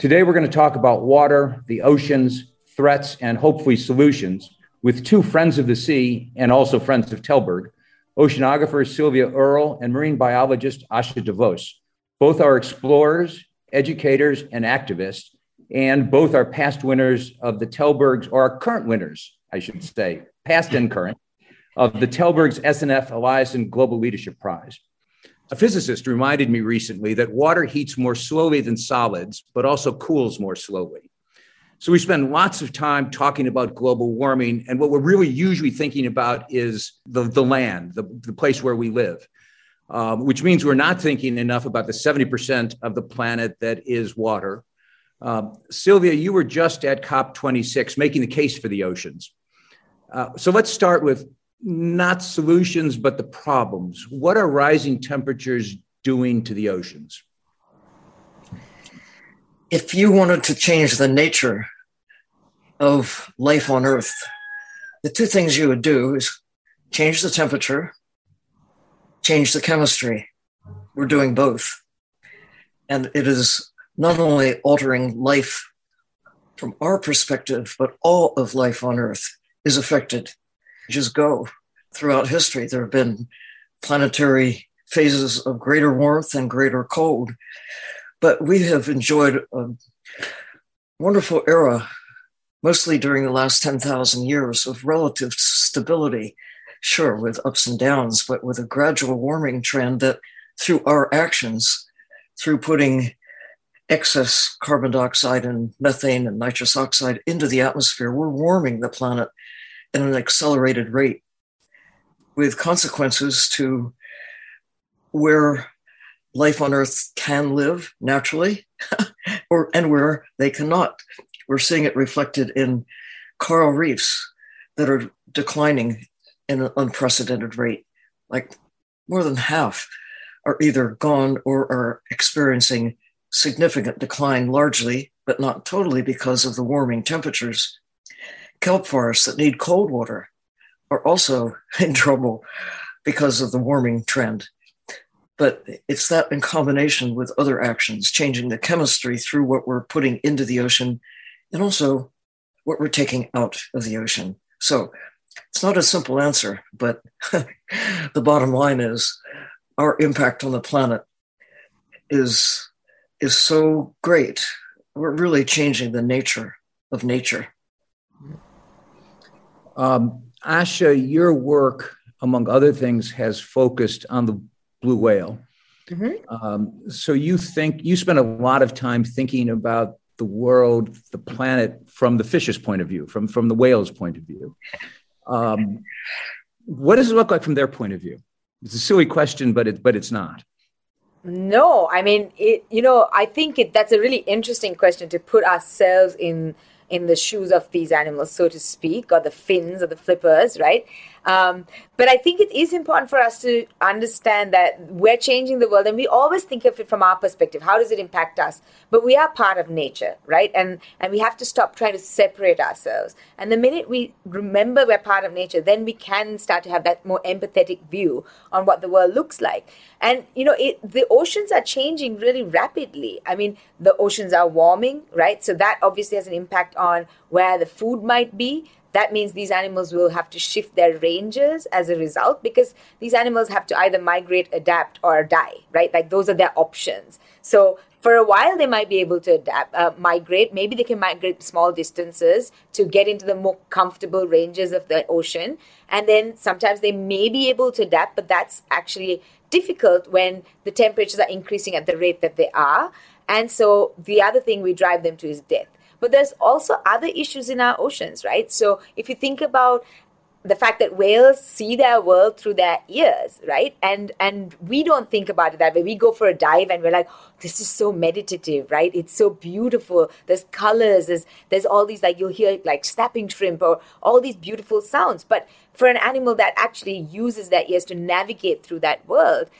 Today, we're going to talk about water, the oceans, threats, and hopefully solutions with two friends of the sea and also friends of Tällberg, oceanographer Sylvia Earle and marine biologist Asha de Vos. Both are explorers, educators, and activists, and both are past winners of the Tällberg's, or are current winners, I should say, past and current, of the Tällberg's SNF Eliasson Global Leadership Prize. A physicist reminded me recently that water heats more slowly than solids, but also cools more slowly. So we spend lots of time talking about global warming, and what we're really usually thinking about is the, the land, the, the place where we live, um, which means we're not thinking enough about the 70% of the planet that is water. Um, Sylvia, you were just at COP26 making the case for the oceans. Uh, so let's start with not solutions, but the problems. What are rising temperatures doing to the oceans? If you wanted to change the nature of life on Earth, the two things you would do is change the temperature, change the chemistry. We're doing both. And it is not only altering life from our perspective, but all of life on Earth is affected just go. Throughout history, there have been planetary phases of greater warmth and greater cold. But we have enjoyed a wonderful era, mostly during the last 10,000 years, of relative stability, sure, with ups and downs, but with a gradual warming trend that through our actions, through putting excess carbon dioxide and methane and nitrous oxide into the atmosphere, we're warming the planet at an accelerated rate with consequences to where life on earth can live naturally or and where they cannot. We're seeing it reflected in coral reefs that are declining in an unprecedented rate. Like more than half are either gone or are experiencing significant decline largely but not totally because of the warming temperatures kelp forests that need cold water are also in trouble because of the warming trend. But it's that in combination with other actions, changing the chemistry through what we're putting into the ocean and also what we're taking out of the ocean. So it's not a simple answer, but the bottom line is our impact on the planet is, is so great. We're really changing the nature of nature. Um, Asha, your work, among other things, has focused on the blue whale. Mm-hmm. Um, so you think you spend a lot of time thinking about the world, the planet from the fish's point of view, from from the whale's point of view. Um, what does it look like from their point of view? It's a silly question, but it but it's not. No, I mean, it, you know, I think it, that's a really interesting question to put ourselves in in the shoes of these animals, so to speak, or the fins or the flippers, right? Um, but I think it is important for us to understand that we're changing the world and we always think of it from our perspective. How does it impact us? But we are part of nature, right? And, and we have to stop trying to separate ourselves. And the minute we remember we're part of nature, then we can start to have that more empathetic view on what the world looks like. And, you know, it, the oceans are changing really rapidly. I mean, the oceans are warming, right? So that obviously has an impact on where the food might be that means these animals will have to shift their ranges as a result because these animals have to either migrate, adapt, or die, right? Like those are their options. So for a while, they might be able to adapt, uh, migrate. Maybe they can migrate small distances to get into the more comfortable ranges of the ocean. And then sometimes they may be able to adapt, but that's actually difficult when the temperatures are increasing at the rate that they are. And so the other thing we drive them to is death. But there's also other issues in our oceans, right? So if you think about the fact that whales see their world through their ears right? And and we don't think about it that way. We go for a dive and we're like this is so meditative right? It's so beautiful. There's colors. There's there's all these like you'll hear like snapping shrimp or all these beautiful sounds. But for an animal that actually uses their ears to navigate through that world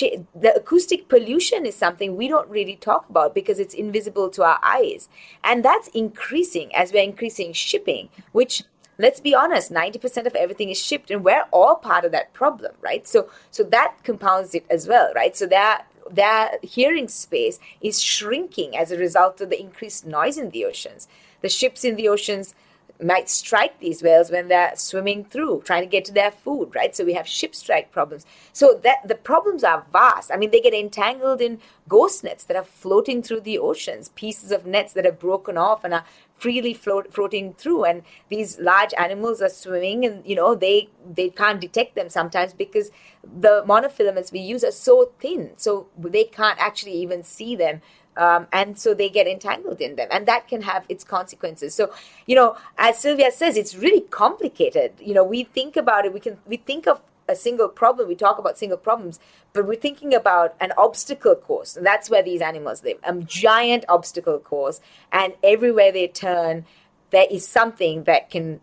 the acoustic pollution is something we don't really talk about because it's invisible to our eyes. And that's increasing as we're increasing shipping which let's be honest 90% of everything is shipped and we're all part of that problem right? So so that compounds it as well right? So that their hearing space is shrinking as a result of the increased noise in the oceans. The ships in the oceans might strike these whales when they're swimming through trying to get to their food right? So we have ship strike problems. So that the problems are vast. I mean they get entangled in ghost nets that are floating through the oceans pieces of nets that are broken off and are freely float, floating through. And these large animals are swimming and you know they they can't detect them sometimes because the monofilaments we use are so thin. So they can't actually even see them um, and so they get entangled in them and that can have its consequences. So you know as sylvia says it's really complicated. You know we think about it we can we think of a single problem we talk about single problems but we're thinking about an obstacle course and that's where these animals live. A giant obstacle course and everywhere they turn there is something that can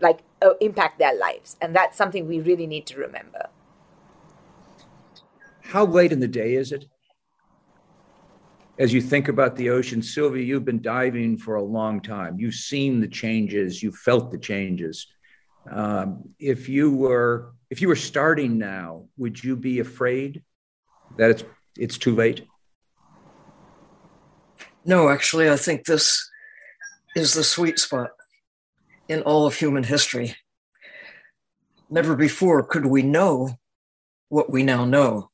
like uh, impact their lives and that's something we really need to remember. How late in the day is it as you think about the ocean, Sylvia, you've been diving for a long time. You've seen the changes, you've felt the changes. Um, if you were if you were starting now, would you be afraid that it's it's too late? No, actually, I think this is the sweet spot in all of human history. Never before could we know what we now know.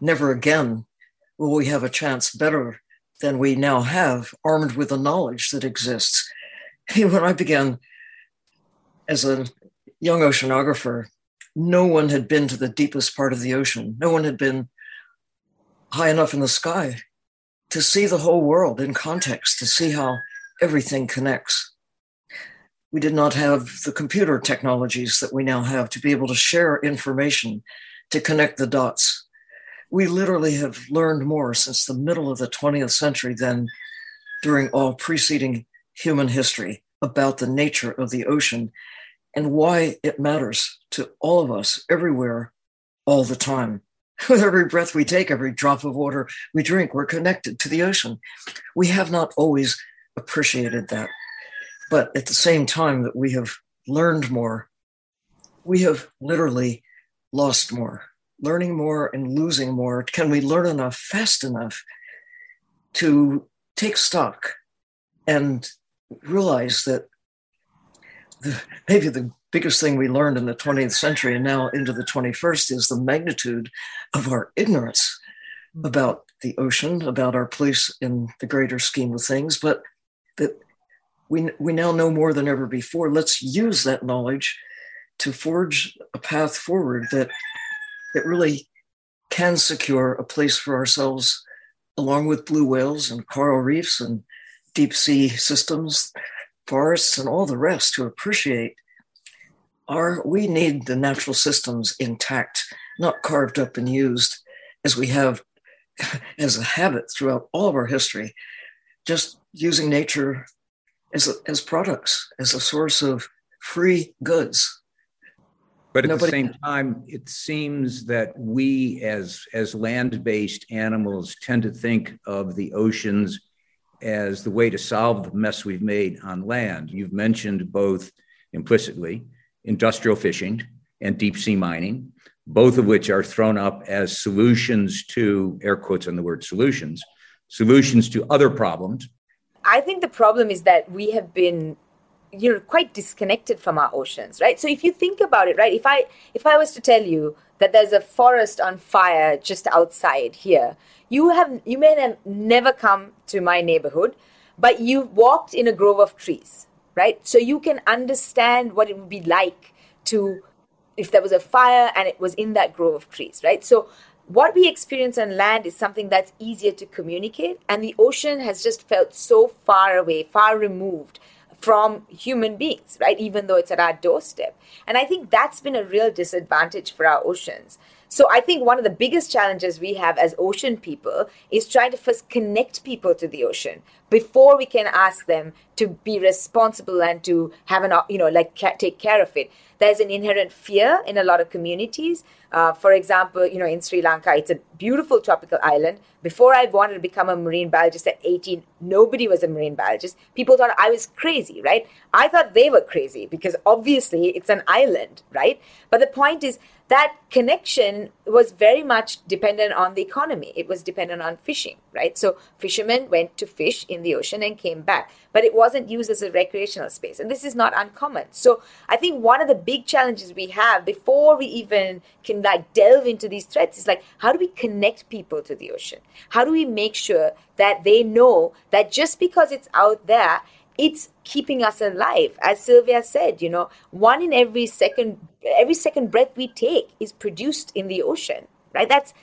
Never again will we have a chance better than we now have, armed with the knowledge that exists. When I began as a young oceanographer, no one had been to the deepest part of the ocean. No one had been high enough in the sky to see the whole world in context, to see how everything connects. We did not have the computer technologies that we now have to be able to share information, to connect the dots we literally have learned more since the middle of the 20th century than during all preceding human history about the nature of the ocean and why it matters to all of us everywhere all the time. With every breath we take, every drop of water we drink, we're connected to the ocean. We have not always appreciated that. But at the same time that we have learned more, we have literally lost more learning more and losing more? Can we learn enough fast enough to take stock and realize that the, maybe the biggest thing we learned in the 20th century and now into the 21st is the magnitude of our ignorance hmm. about the ocean, about our place in the greater scheme of things, but that we, we now know more than ever before. Let's use that knowledge to forge a path forward that that really can secure a place for ourselves along with blue whales and coral reefs and deep sea systems, forests, and all the rest to appreciate are we need the natural systems intact, not carved up and used as we have as a habit throughout all of our history, just using nature as, as products, as a source of free goods but at Nobody... the same time, it seems that we, as as land-based animals, tend to think of the oceans as the way to solve the mess we've made on land. You've mentioned both implicitly industrial fishing and deep sea mining, both of which are thrown up as solutions to air quotes on the word solutions, solutions to other problems. I think the problem is that we have been you know quite disconnected from our oceans right? So if you think about it right if i if i was to tell you that there's a forest on fire just outside here you have you may have never come to my neighborhood but you've walked in a grove of trees right? So you can understand what it would be like to if there was a fire and it was in that grove of trees right? So what we experience on land is something that's easier to communicate and the ocean has just felt so far away far removed from human beings, right? Even though it's at our doorstep. And I think that's been a real disadvantage for our oceans. So I think one of the biggest challenges we have as ocean people is trying to first connect people to the ocean before we can ask them to be responsible and to have an, you know, like take care of it. There's an inherent fear in a lot of communities. Uh, for example, you know, in Sri Lanka, it's a beautiful tropical island. Before I wanted to become a marine biologist at 18, nobody was a marine biologist. People thought I was crazy, right? I thought they were crazy because obviously it's an island, right? But the point is, that connection was very much dependent on the economy. It was dependent on fishing, right? So fishermen went to fish in the ocean and came back, but it wasn't used as a recreational space. And this is not uncommon. So I think one of the big challenges we have before we even can like delve into these threats is like, how do we connect people to the ocean? How do we make sure that they know that just because it's out there, it's keeping us alive. As Sylvia said, you know, one in every second, every second breath we take is produced in the ocean, right? That's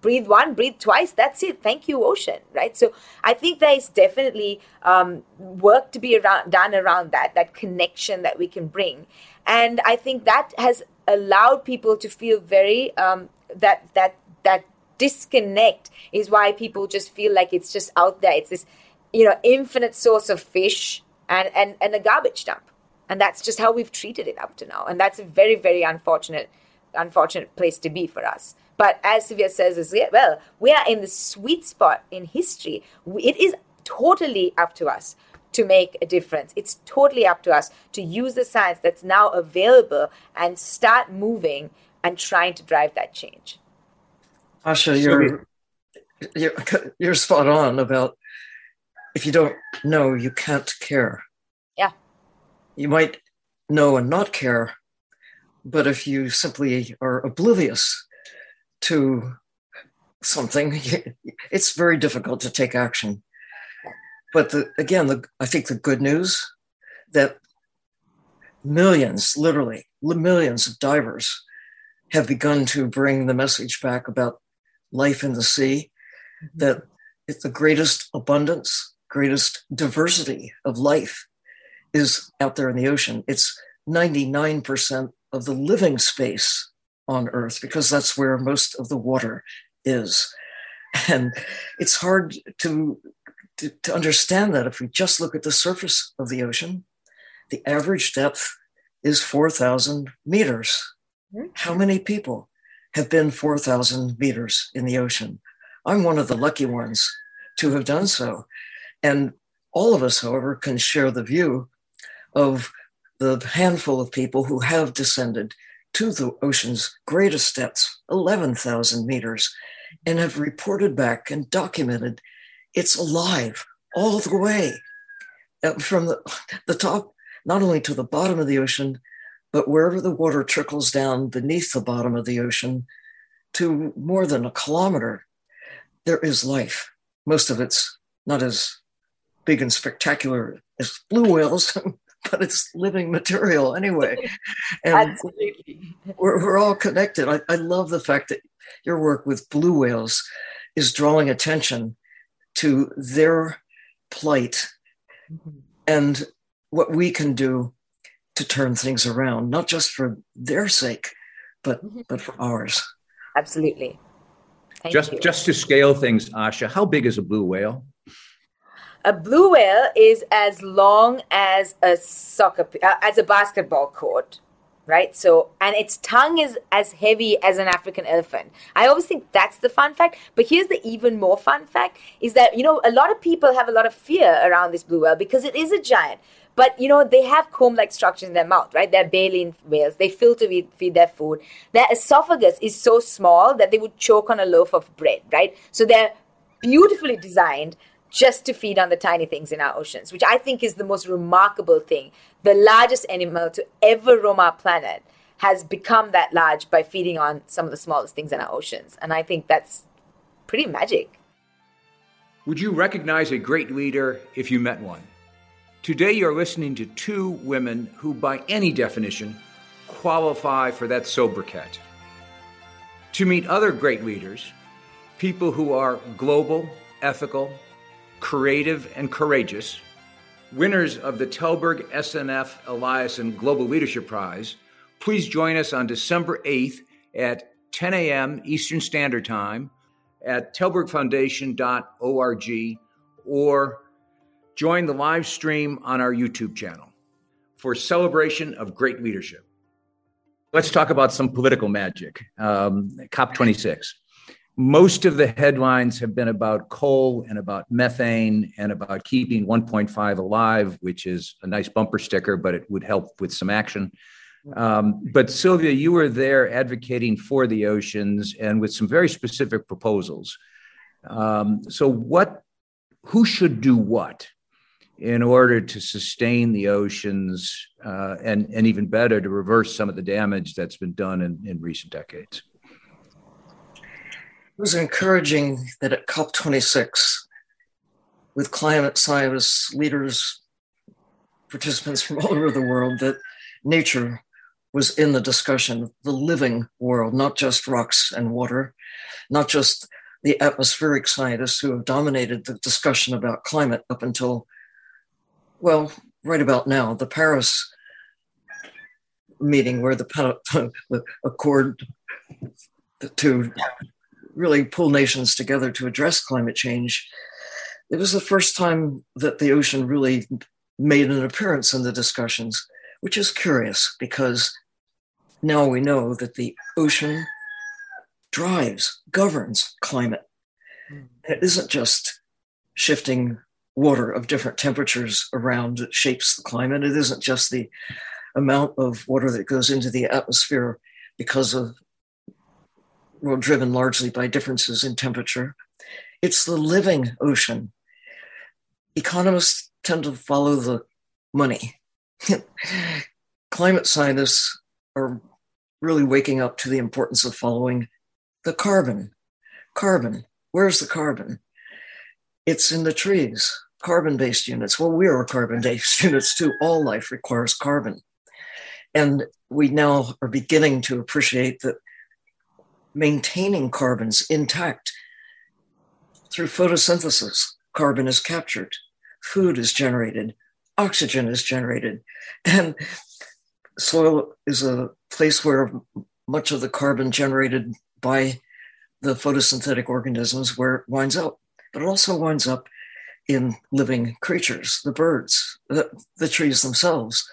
breathe one, breathe twice. That's it. Thank you, ocean, right? So I think there is definitely um, work to be around, done around that, that connection that we can bring, and I think that has allowed people to feel very um, that that that disconnect is why people just feel like it's just out there. It's this you know, infinite source of fish and, and, and a garbage dump. And that's just how we've treated it up to now. And that's a very, very unfortunate, unfortunate place to be for us. But as Sylvia says as well, we are in the sweet spot in history. It is totally up to us to make a difference. It's totally up to us to use the science that's now available and start moving and trying to drive that change. Asha, you're, you're, you're spot on about if you don't know, you can't care. Yeah. You might know and not care, but if you simply are oblivious to something, it's very difficult to take action. But the, again, the, I think the good news that millions, literally millions of divers have begun to bring the message back about life in the sea, mm-hmm. that it's the greatest abundance greatest diversity of life is out there in the ocean. It's 99% of the living space on Earth because that's where most of the water is. And it's hard to, to, to understand that if we just look at the surface of the ocean. The average depth is 4,000 meters. How many people have been 4,000 meters in the ocean? I'm one of the lucky ones to have done so. And all of us, however, can share the view of the handful of people who have descended to the ocean's greatest depths, 11,000 meters, and have reported back and documented it's alive all the way uh, from the, the top, not only to the bottom of the ocean, but wherever the water trickles down beneath the bottom of the ocean to more than a kilometer, there is life. Most of it's not as big and spectacular as blue whales, but it's living material anyway. And Absolutely. We're, we're all connected. I, I love the fact that your work with blue whales is drawing attention to their plight mm-hmm. and what we can do to turn things around, not just for their sake, but mm-hmm. but for ours. Absolutely. Thank just you. just to scale things, Asha, how big is a blue whale? A blue whale is as long as a soccer uh, as a basketball court, right? So, and its tongue is as heavy as an African elephant. I always think that's the fun fact. But here's the even more fun fact: is that you know a lot of people have a lot of fear around this blue whale because it is a giant. But you know they have comb-like structures in their mouth, right? They're baleen whales. They filter feed, feed their food. Their esophagus is so small that they would choke on a loaf of bread, right? So they're beautifully designed just to feed on the tiny things in our oceans, which I think is the most remarkable thing. The largest animal to ever roam our planet has become that large by feeding on some of the smallest things in our oceans. And I think that's pretty magic. Would you recognize a great leader if you met one? Today, you're listening to two women who, by any definition, qualify for that sobriquet. To meet other great leaders, people who are global, ethical, creative, and courageous, winners of the Tällberg SNF Eliasson Global Leadership Prize, please join us on December 8th at 10 a.m. Eastern Standard Time at tallbergfoundation.org or join the live stream on our YouTube channel for celebration of great leadership. Let's talk about some political magic. Um, COP26 most of the headlines have been about coal and about methane and about keeping 1.5 alive, which is a nice bumper sticker, but it would help with some action. Um, but Sylvia, you were there advocating for the oceans and with some very specific proposals. Um, so, what, who should do what in order to sustain the oceans uh, and, and even better to reverse some of the damage that's been done in, in recent decades? It was encouraging that at COP26, with climate scientists, leaders, participants from all over the world, that nature was in the discussion, the living world, not just rocks and water, not just the atmospheric scientists who have dominated the discussion about climate up until, well, right about now, the Paris meeting where the, accord to really pull nations together to address climate change, it was the first time that the ocean really made an appearance in the discussions, which is curious because now we know that the ocean drives, governs climate. Mm. It isn't just shifting water of different temperatures around that shapes the climate. It isn't just the amount of water that goes into the atmosphere because of well, driven largely by differences in temperature. It's the living ocean. Economists tend to follow the money. Climate scientists are really waking up to the importance of following the carbon. Carbon. Where's the carbon? It's in the trees, carbon based units. Well, we are carbon based units too. All life requires carbon. And we now are beginning to appreciate that maintaining carbons intact. Through photosynthesis, carbon is captured, food is generated, oxygen is generated, and soil is a place where much of the carbon generated by the photosynthetic organisms where it winds up, but it also winds up in living creatures, the birds, the, the trees themselves,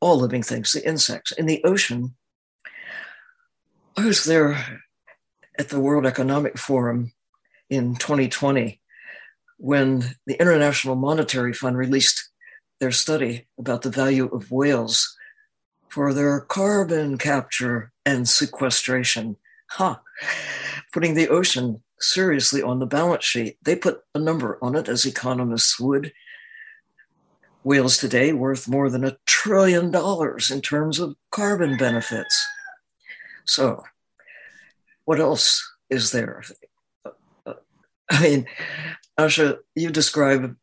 all living things, the insects. In the ocean, I was there at the World Economic Forum in 2020 when the International Monetary Fund released their study about the value of whales for their carbon capture and sequestration. Huh. Putting the ocean seriously on the balance sheet. They put a number on it, as economists would. Whales today worth more than a trillion dollars in terms of carbon benefits. So, what else is there? I mean, Asha, you describe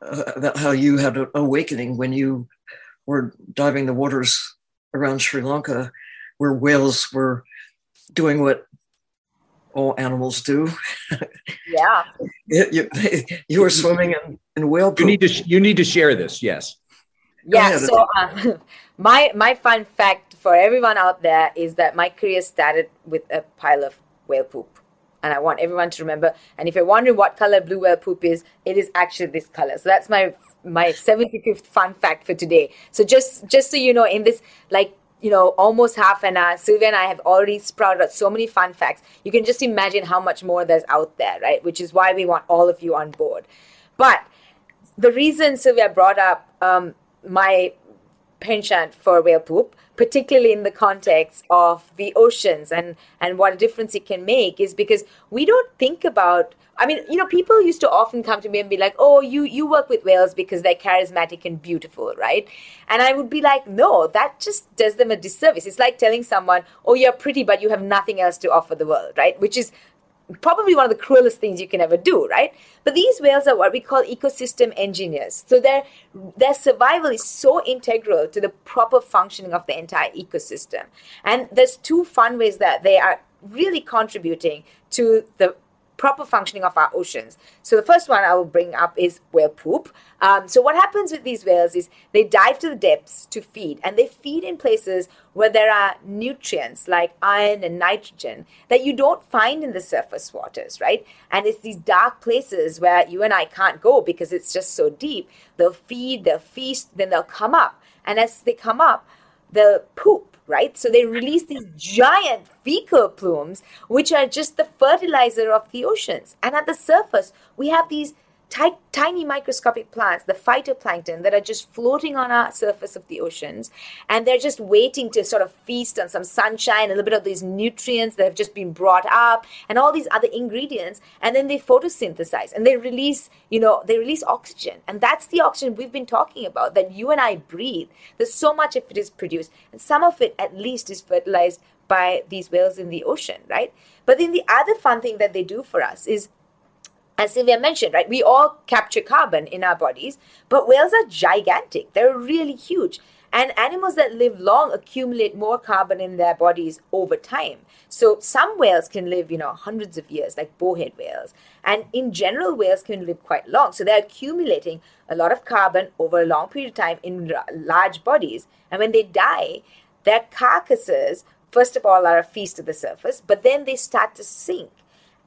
uh, about how you had an awakening when you were diving the waters around Sri Lanka, where whales were doing what all animals do. Yeah. you, you, were swimming in, in whale poop. You need to you need to share this. Yes. Yeah. So uh, my my fun fact for everyone out there is that my career started with a pile of whale poop. And I want everyone to remember. And if you're wondering what color blue whale poop is, it is actually this color. So that's my my 75th fun fact for today. So just just so you know, in this like you know almost half an hour, Sylvia and I have already sprouted out so many fun facts. You can just imagine how much more there's out there, right? Which is why we want all of you on board. But the reason Sylvia brought up um, my penchant for whale poop particularly in the context of the oceans and and what a difference it can make is because we don't think about I mean, you know, people used to often come to me and be like, "Oh, you you work with whales because they're charismatic and beautiful, right?" And I would be like, "No, that just does them a disservice. It's like telling someone, "Oh, you're pretty, but you have nothing else to offer the world," right? Which is probably one of the cruelest things you can ever do, right? But these whales are what we call ecosystem engineers. So their their survival is so integral to the proper functioning of the entire ecosystem. And there's two fun ways that they are really contributing to the proper functioning of our oceans. So the first one I will bring up is whale poop. Um, so what happens with these whales is they dive to the depths to feed, and they feed in places where there are nutrients like iron and nitrogen that you don't find in the surface waters, right? And it's these dark places where you and I can't go because it's just so deep. They'll feed, they'll feast, then they'll come up. And as they come up, they'll poop right? So they release these giant fecal plumes, which are just the fertilizer of the oceans. And at the surface, we have these tiny microscopic plants, the phytoplankton, that are just floating on our surface of the oceans. And they're just waiting to sort of feast on some sunshine, a little bit of these nutrients that have just been brought up, and all these other ingredients. And then they photosynthesize and they release, you know, they release oxygen. And that's the oxygen we've been talking about that you and I breathe. There's so much of it is produced. And some of it, at least, is fertilized by these whales in the ocean, right? But then the other fun thing that they do for us is as Sylvia mentioned, right, we all capture carbon in our bodies, but whales are gigantic. They're really huge. And animals that live long accumulate more carbon in their bodies over time. So some whales can live, you know, hundreds of years, like bowhead whales. And in general, whales can live quite long. So they're accumulating a lot of carbon over a long period of time in large bodies. And when they die, their carcasses, first of all, are a feast to the surface, but then they start to sink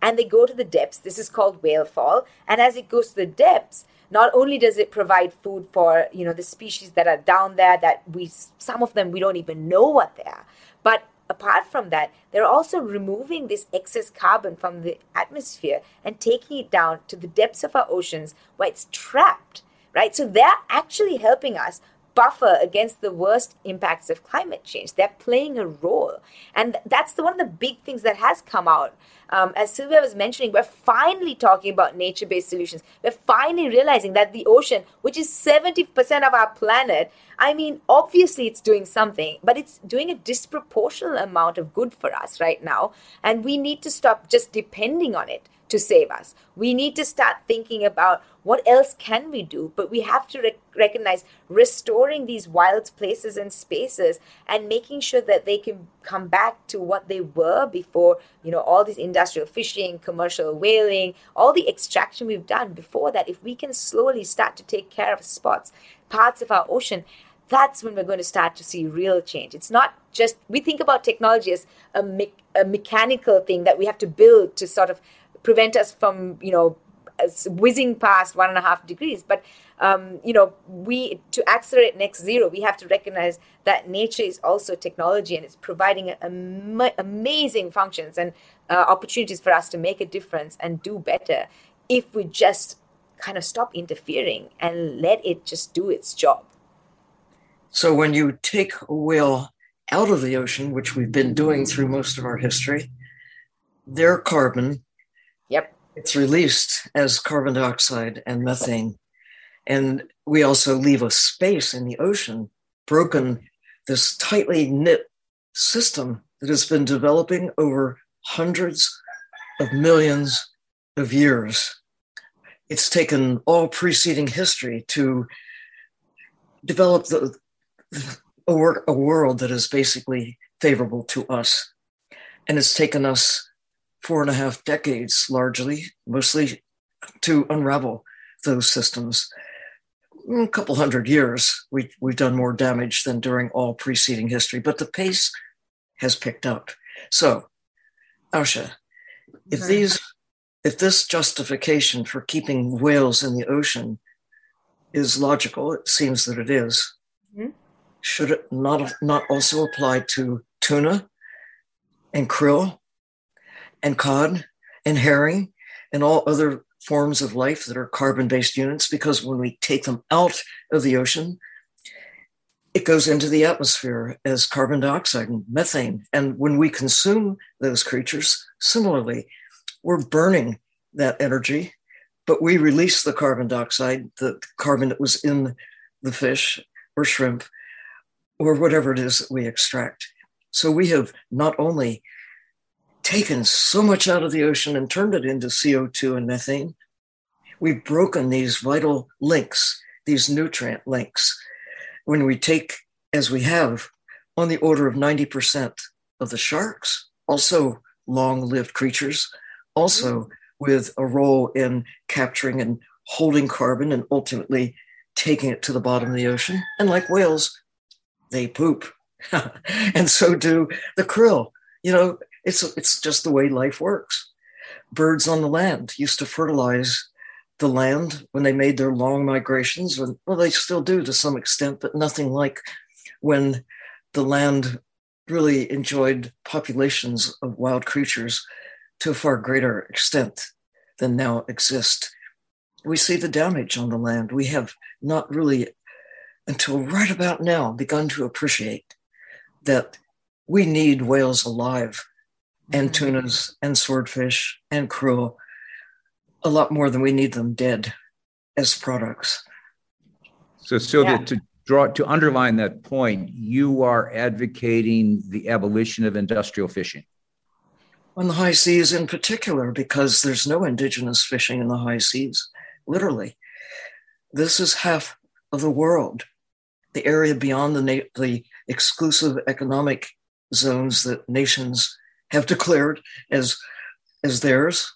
and they go to the depths. This is called whale fall. And as it goes to the depths, not only does it provide food for you know the species that are down there that we some of them we don't even know what they are, but apart from that, they're also removing this excess carbon from the atmosphere and taking it down to the depths of our oceans where it's trapped. Right, so they're actually helping us buffer against the worst impacts of climate change. They're playing a role. And that's the, one of the big things that has come out. Um, as Sylvia was mentioning, we're finally talking about nature based solutions. We're finally realizing that the ocean, which is 70% of our planet, I mean, obviously it's doing something, but it's doing a disproportionate amount of good for us right now. And we need to stop just depending on it to save us. We need to start thinking about what else can we do, but we have to rec- recognize restoring these wild places and spaces and making sure that they can come back to what they were before, you know, all this industrial fishing, commercial whaling, all the extraction we've done before that. If we can slowly start to take care of spots, parts of our ocean, that's when we're going to start to see real change. It's not just, we think about technology as a, me- a mechanical thing that we have to build to sort of prevent us from you know whizzing past one and a half degrees but um, you know we to accelerate net zero we have to recognize that nature is also technology and it's providing am- amazing functions and uh, opportunities for us to make a difference and do better if we just kind of stop interfering and let it just do its job so when you take a whale out of the ocean which we've been doing through most of our history their carbon. It's released as carbon dioxide and methane. And we also leave a space in the ocean, broken, this tightly knit system that has been developing over hundreds of millions of years. It's taken all preceding history to develop the, a, wor- a world that is basically favorable to us. And it's taken us four and a half decades, largely, mostly to unravel those systems. A couple hundred years, we, we've done more damage than during all preceding history, but the pace has picked up. So, Asha, if these, if this justification for keeping whales in the ocean is logical, it seems that it is, mm-hmm. should it not not also apply to tuna and krill and cod and herring and all other forms of life that are carbon based units because when we take them out of the ocean, it goes into the atmosphere as carbon dioxide and methane. And when we consume those creatures, similarly, we're burning that energy, but we release the carbon dioxide, the carbon that was in the fish or shrimp or whatever it is that we extract. So we have not only taken so much out of the ocean and turned it into CO2 and methane. We've broken these vital links, these nutrient links. When we take, as we have, on the order of 90% of the sharks, also long lived creatures, also with a role in capturing and holding carbon and ultimately taking it to the bottom of the ocean. And like whales, they poop. and so do the krill. You know, it's it's just the way life works. Birds on the land used to fertilize the land when they made their long migrations. And, well, they still do to some extent, but nothing like when the land really enjoyed populations of wild creatures to a far greater extent than now exist. We see the damage on the land. We have not really, until right about now, begun to appreciate that we need whales alive and mm-hmm. tunas and swordfish and krill a lot more than we need them dead as products. So, Sylvia, yeah. to draw to underline that point, you are advocating the abolition of industrial fishing. On the high seas, in particular, because there's no indigenous fishing in the high seas, literally. This is half of the world, the area beyond the, na- the exclusive economic zones that nations have declared as, as theirs.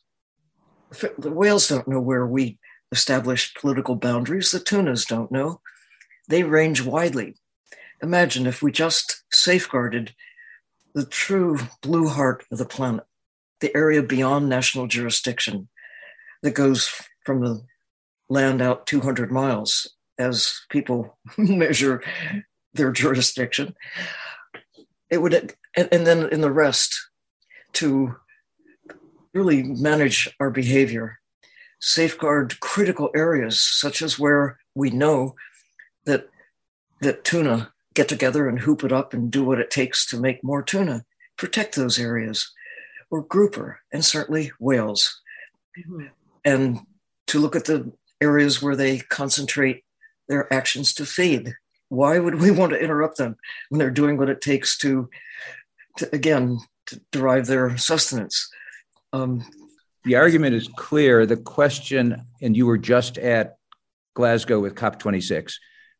The whales don't know where we establish political boundaries. The tunas don't know. They range widely. Imagine if we just safeguarded the true blue heart of the planet, the area beyond national jurisdiction that goes from the land out 200 miles as people measure their jurisdiction. It would, and, and then in the rest, to really manage our behavior, safeguard critical areas, such as where we know that that tuna get together and hoop it up and do what it takes to make more tuna. Protect those areas, or grouper, and certainly whales, mm-hmm. and to look at the areas where they concentrate their actions to feed. Why would we want to interrupt them when they're doing what it takes to, to again, to derive their sustenance? Um, the argument is clear. The question, and you were just at Glasgow with COP26,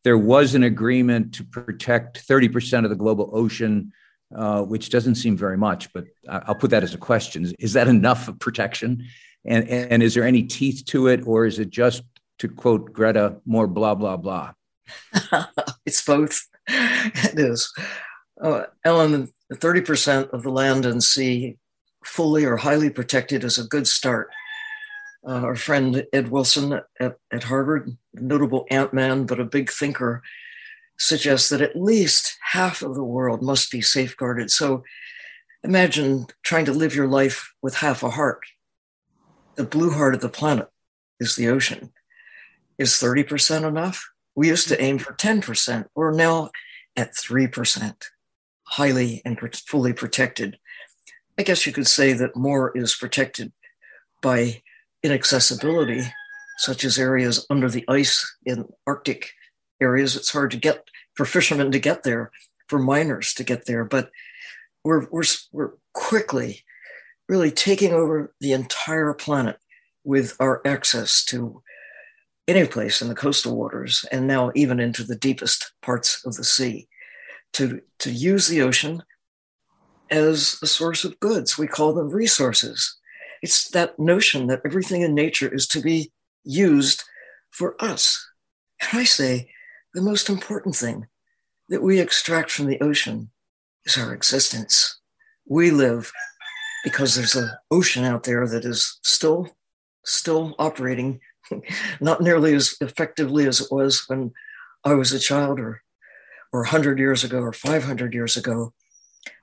there was an agreement to protect 30% of the global ocean, uh, which doesn't seem very much, but I'll put that as a question. Is that enough of protection? And, and is there any teeth to it, or is it just, to quote Greta, more blah, blah, blah? it's both. it is. Uh, Alan, 30% of the land and sea fully or highly protected is a good start. Uh, our friend Ed Wilson at, at Harvard, notable ant man, but a big thinker, suggests that at least half of the world must be safeguarded. So imagine trying to live your life with half a heart the blue heart of the planet is the ocean. Is 30% enough? We used to aim for 10%. We're now at 3%, highly and fully protected. I guess you could say that more is protected by inaccessibility, such as areas under the ice in Arctic areas. It's hard to get for fishermen to get there, for miners to get there, but we're, we're, we're quickly really taking over the entire planet with our access to any place in the coastal waters and now even into the deepest parts of the sea to, to use the ocean as a source of goods. We call them resources. It's that notion that everything in nature is to be used for us. And I say the most important thing that we extract from the ocean is our existence. We live because there's an ocean out there that is still still operating, not nearly as effectively as it was when I was a child or or 100 years ago or 500 years ago.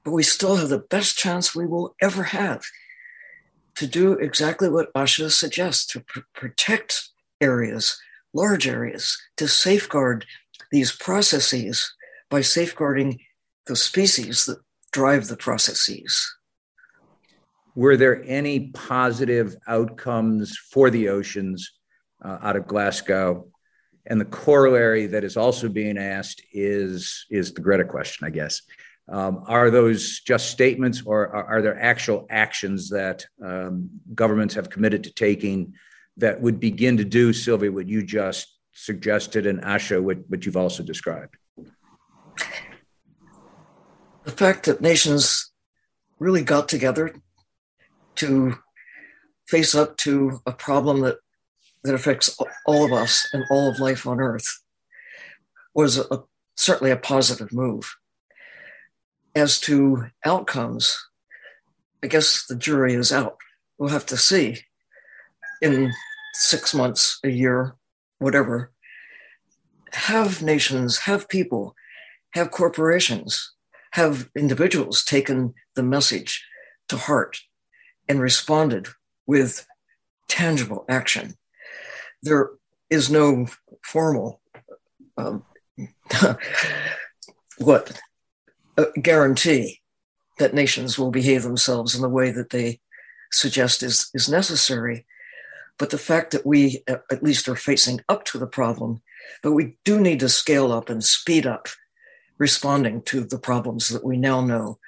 But we still have the best chance we will ever have to do exactly what Asha suggests to pr- protect areas, large areas, to safeguard these processes by safeguarding the species that drive the processes. Were there any positive outcomes for the oceans uh, out of Glasgow? And the corollary that is also being asked is, is the Greta question, I guess. Um, are those just statements or are, are there actual actions that um, governments have committed to taking that would begin to do, Sylvia, what you just suggested, and Asha, what, what you've also described? The fact that nations really got together to face up to a problem that, that affects all of us and all of life on Earth was a, certainly a positive move. As to outcomes, I guess the jury is out. We'll have to see in six months, a year, whatever. Have nations, have people, have corporations, have individuals taken the message to heart and responded with tangible action. There is no formal um, what guarantee that nations will behave themselves in the way that they suggest is, is necessary. But the fact that we at least are facing up to the problem, but we do need to scale up and speed up responding to the problems that we now know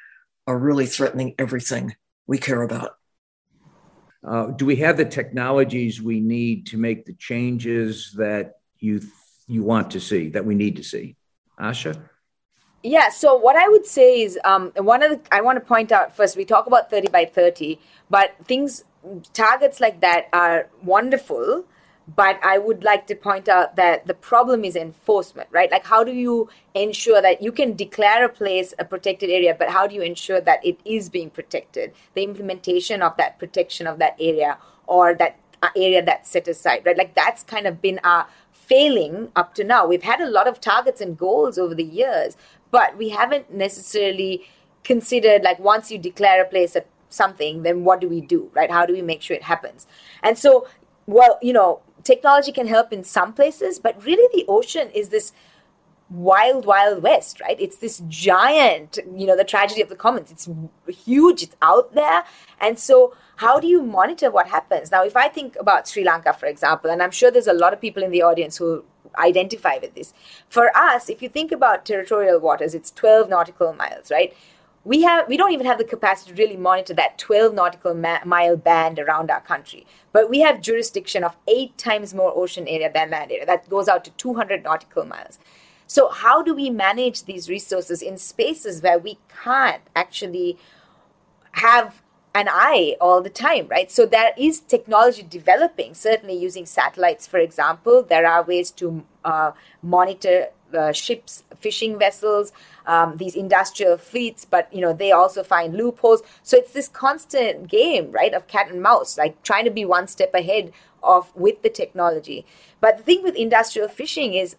are really threatening everything we care about. Uh, do we have the technologies we need to make the changes that you you want to see that we need to see, Asha? Yeah. So what I would say is, um, one of the I want to point out first. We talk about thirty by thirty, but things targets like that are wonderful but I would like to point out that the problem is enforcement, right? Like, how do you ensure that you can declare a place a protected area, but how do you ensure that it is being protected? The implementation of that protection of that area or that uh, area that's set aside, right? Like, that's kind of been our failing up to now. We've had a lot of targets and goals over the years, but we haven't necessarily considered, like, once you declare a place a something, then what do we do, right? How do we make sure it happens? And so, well, you know, technology can help in some places, but really the ocean is this wild, wild west, right? It's this giant, you know, the tragedy of the commons. It's huge, it's out there. And so, how do you monitor what happens? Now, if I think about Sri Lanka, for example, and I'm sure there's a lot of people in the audience who identify with this. For us, if you think about territorial waters, it's 12 nautical miles, right? We have we don't even have the capacity to really monitor that 12 nautical ma- mile band around our country but we have jurisdiction of eight times more ocean area than land area that goes out to 200 nautical miles so how do we manage these resources in spaces where we can't actually have an eye all the time, right? So there is technology developing, certainly using satellites, for example. There are ways to uh, monitor uh, ships, fishing vessels, um, these industrial fleets, but you know they also find loopholes. So it's this constant game, right, of cat and mouse, like trying to be one step ahead of with the technology. But the thing with industrial fishing is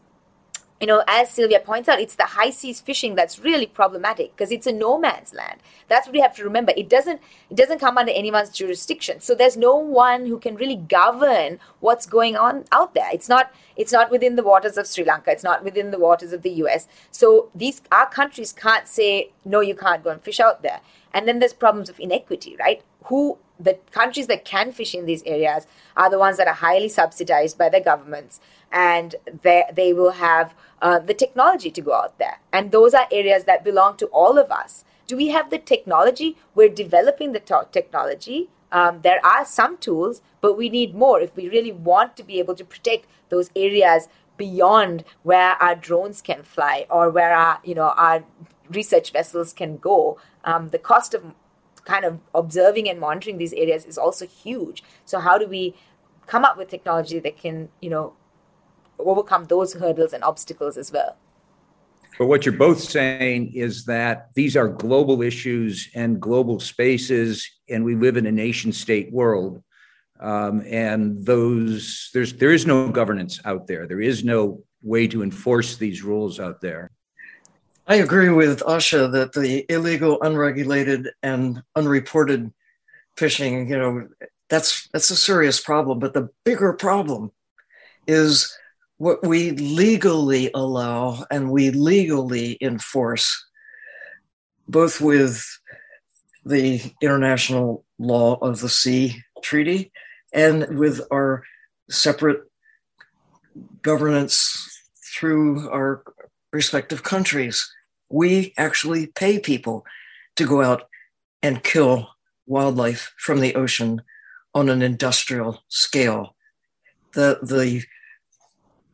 you know, as Sylvia points out, it's the high seas fishing that's really problematic because it's a no man's land. That's what we have to remember. It doesn't it doesn't come under anyone's jurisdiction. So there's no one who can really govern what's going on out there. It's not it's not within the waters of Sri Lanka. It's not within the waters of the US. So these our countries can't say no, you can't go and fish out there. And then there's problems of inequity, right? Who the countries that can fish in these areas are the ones that are highly subsidized by their governments and they, will have uh, the technology to go out there. And those are areas that belong to all of us. Do we have the technology? We're developing the technology. Um, there are some tools, but we need more if we really want to be able to protect those areas beyond where our drones can fly or where our you know our research vessels can go. Um, the cost of kind of observing and monitoring these areas is also huge. So how do we come up with technology that can you know overcome those hurdles and obstacles as well. But what you're both saying is that these are global issues and global spaces, and we live in a nation state world. Um, and those there's there is no governance out there. There is no way to enforce these rules out there. I agree with Asha that the illegal, unregulated, and unreported fishing, you know, that's that's a serious problem. But the bigger problem is what we legally allow and we legally enforce, both with the International Law of the Sea Treaty and with our separate governance through our respective countries. We actually pay people to go out and kill wildlife from the ocean on an industrial scale. The, the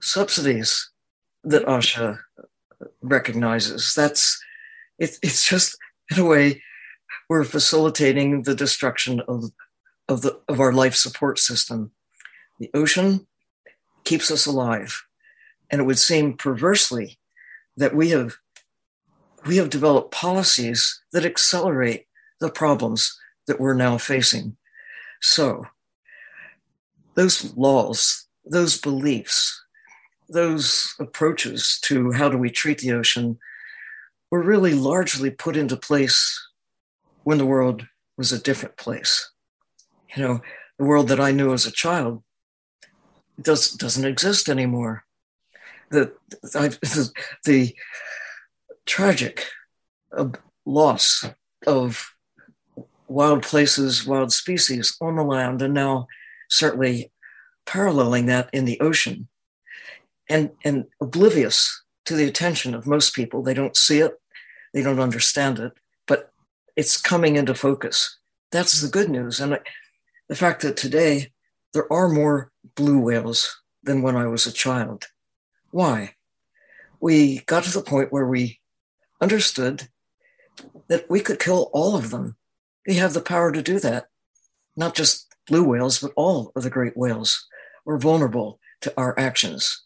subsidies that Asha recognizes. That's it, it's just in a way we're facilitating the destruction of of the of our life support system. The ocean keeps us alive. And it would seem perversely that we have we have developed policies that accelerate the problems that we're now facing. So those laws, those beliefs, those approaches to how do we treat the ocean were really largely put into place when the world was a different place. You know, the world that I knew as a child does, doesn't exist anymore. The, the, the tragic loss of wild places, wild species on the land, and now certainly paralleling that in the ocean and, and oblivious to the attention of most people. They don't see it, they don't understand it, but it's coming into focus. That's the good news. And the fact that today there are more blue whales than when I was a child. Why? We got to the point where we understood that we could kill all of them. We have the power to do that, not just blue whales, but all of the great whales. We're vulnerable to our actions.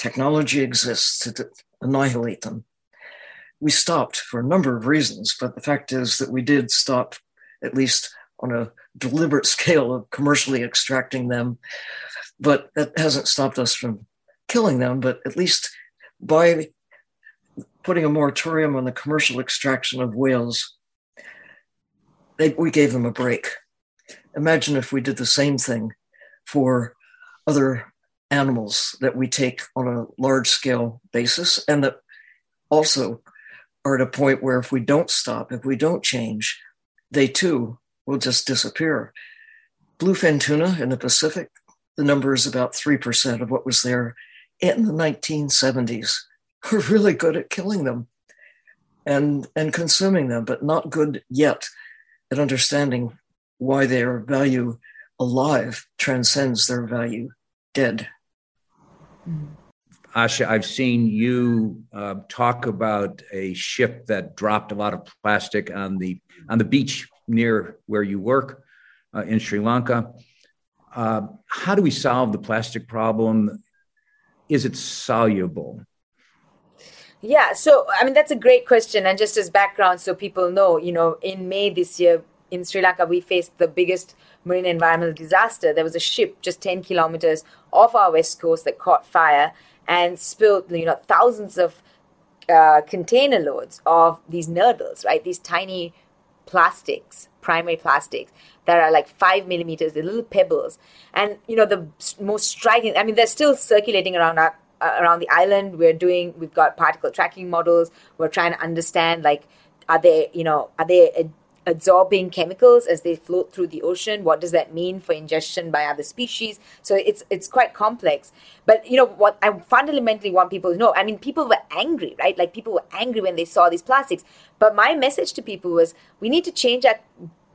Technology exists to annihilate them. We stopped for a number of reasons, but the fact is that we did stop, at least on a deliberate scale, of commercially extracting them. But that hasn't stopped us from killing them, but at least by putting a moratorium on the commercial extraction of whales, they, we gave them a break. Imagine if we did the same thing for other animals that we take on a large scale basis and that also are at a point where if we don't stop, if we don't change, they too will just disappear. Bluefin tuna in the Pacific, the number is about 3% of what was there in the 1970s. We're really good at killing them and, and consuming them, but not good yet at understanding why their value alive transcends their value dead. Asha, I've seen you uh, talk about a ship that dropped a lot of plastic on the on the beach near where you work uh, in Sri Lanka. Uh, how do we solve the plastic problem? Is it soluble? Yeah, so I mean that's a great question, and just as background, so people know, you know, in May this year, in Sri Lanka, we faced the biggest marine environmental disaster. There was a ship just 10 kilometers off our west coast that caught fire and spilled, you know, thousands of uh, container loads of these nurdles, right? These tiny plastics, primary plastics that are like five millimeters, the little pebbles. And, you know, the most striking, I mean, they're still circulating around our, uh, around the island. We're doing, we've got particle tracking models. We're trying to understand, like, are they, you know, are they absorbing chemicals as they float through the ocean. What does that mean for ingestion by other species? So it's it's quite complex. But you know what i fundamentally want people to know i mean people were angry right? Like people were angry when they saw these plastics. But my message to people was we need to change our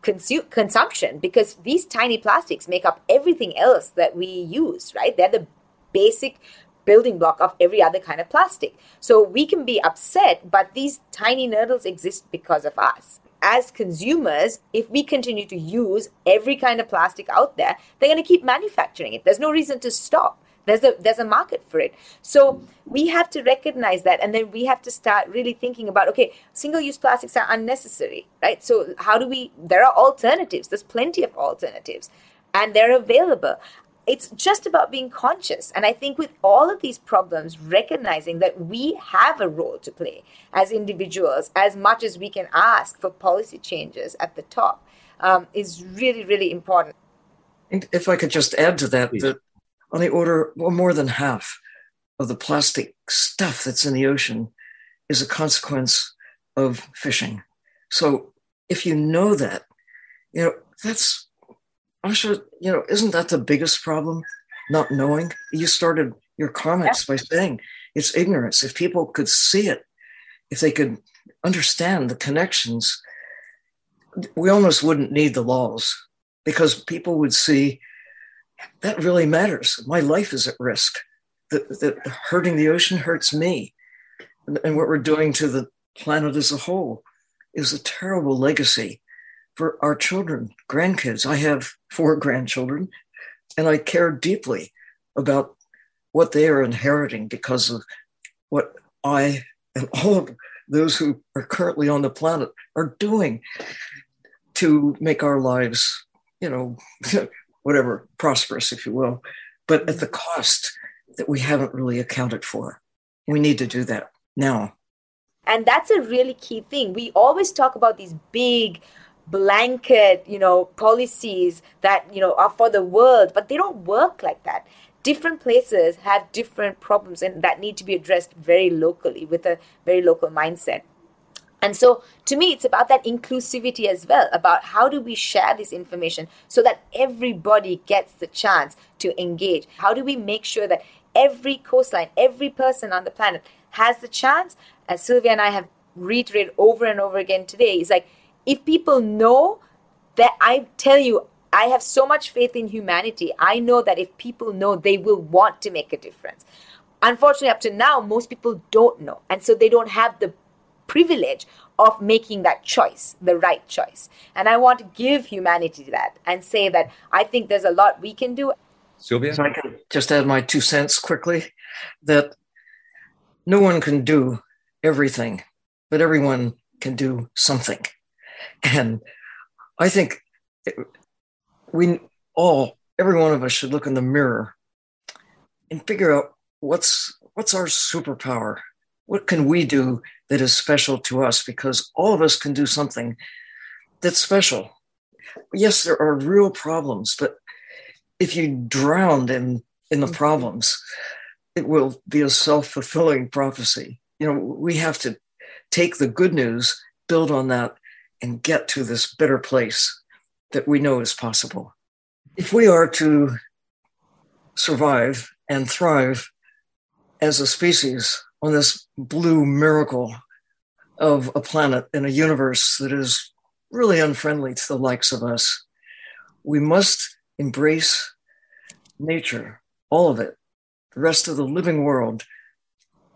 consu- consumption because these tiny plastics make up everything else that we use right? They're the basic building block of every other kind of plastic. So we can be upset, but these tiny nurdles exist because of us as consumers, if we continue to use every kind of plastic out there, they're going to keep manufacturing it. There's no reason to stop. There's a there's a market for it. So we have to recognize that, and then we have to start really thinking about okay, single-use plastics are unnecessary, right? So how do we? There are alternatives. There's plenty of alternatives, and they're available it's just about being conscious. And I think with all of these problems, recognizing that we have a role to play as individuals, as much as we can ask for policy changes at the top, um, is really, really important. And if I could just add to that, that on the order, well, more than half of the plastic stuff that's in the ocean is a consequence of fishing. So if you know that, you know, that's Asha, you know, isn't that the biggest problem? Not knowing. You started your comments by saying it's ignorance. If people could see it, if they could understand the connections, we almost wouldn't need the laws because people would see that really matters. My life is at risk. That, that hurting the ocean hurts me. And, and what we're doing to the planet as a whole is a terrible legacy for our children, grandkids. I have four grandchildren, and I care deeply about what they are inheriting because of what I and all of those who are currently on the planet are doing to make our lives, you know, whatever, prosperous, if you will, but at the cost that we haven't really accounted for. We need to do that now. And that's a really key thing. We always talk about these big blanket, you know, policies that, you know, are for the world, but they don't work like that. Different places have different problems and that need to be addressed very locally with a very local mindset. And so to me, it's about that inclusivity as well, about how do we share this information so that everybody gets the chance to engage? How do we make sure that every coastline, every person on the planet has the chance? As Sylvia and I have reiterated over and over again today, is like if people know that I tell you, I have so much faith in humanity. I know that if people know, they will want to make a difference. Unfortunately, up to now, most people don't know. And so they don't have the privilege of making that choice, the right choice. And I want to give humanity that and say that I think there's a lot we can do. Sylvia? So I can just add my two cents quickly that no one can do everything, but everyone can do something. And I think we all, every one of us should look in the mirror and figure out what's what's our superpower? What can we do that is special to us? Because all of us can do something that's special. Yes, there are real problems, but if you drown in in the mm. problems, it will be a self-fulfilling prophecy. You know, we have to take the good news, build on that, and get to this better place that we know is possible. If we are to survive and thrive as a species on this blue miracle of a planet in a universe that is really unfriendly to the likes of us, we must embrace nature, all of it, the rest of the living world,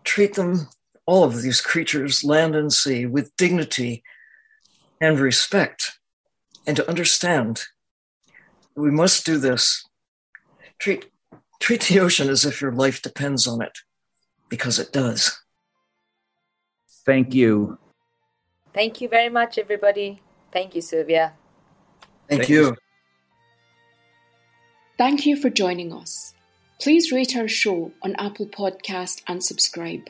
treat them, all of these creatures, land and sea, with dignity and respect, and to understand we must do this. Treat, treat the ocean as if your life depends on it, because it does. Thank you. Thank you very much, everybody. Thank you, Sylvia. Thank, Thank you. you. Thank you for joining us. Please rate our show on Apple Podcast and subscribe.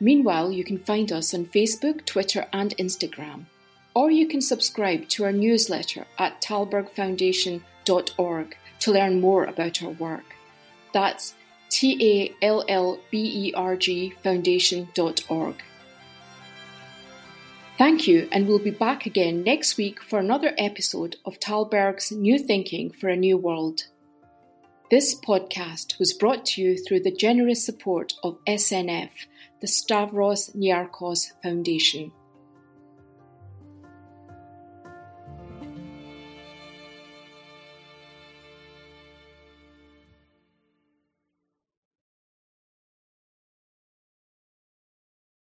Meanwhile, you can find us on Facebook, Twitter, and Instagram or you can subscribe to our newsletter at tallbergfoundation.org to learn more about our work. That's T A L L B E R G foundation.org. Thank you, and we'll be back again next week for another episode of Tällberg's New Thinking for a New World. This podcast was brought to you through the generous support of SNF, the Stavros Niarchos Foundation.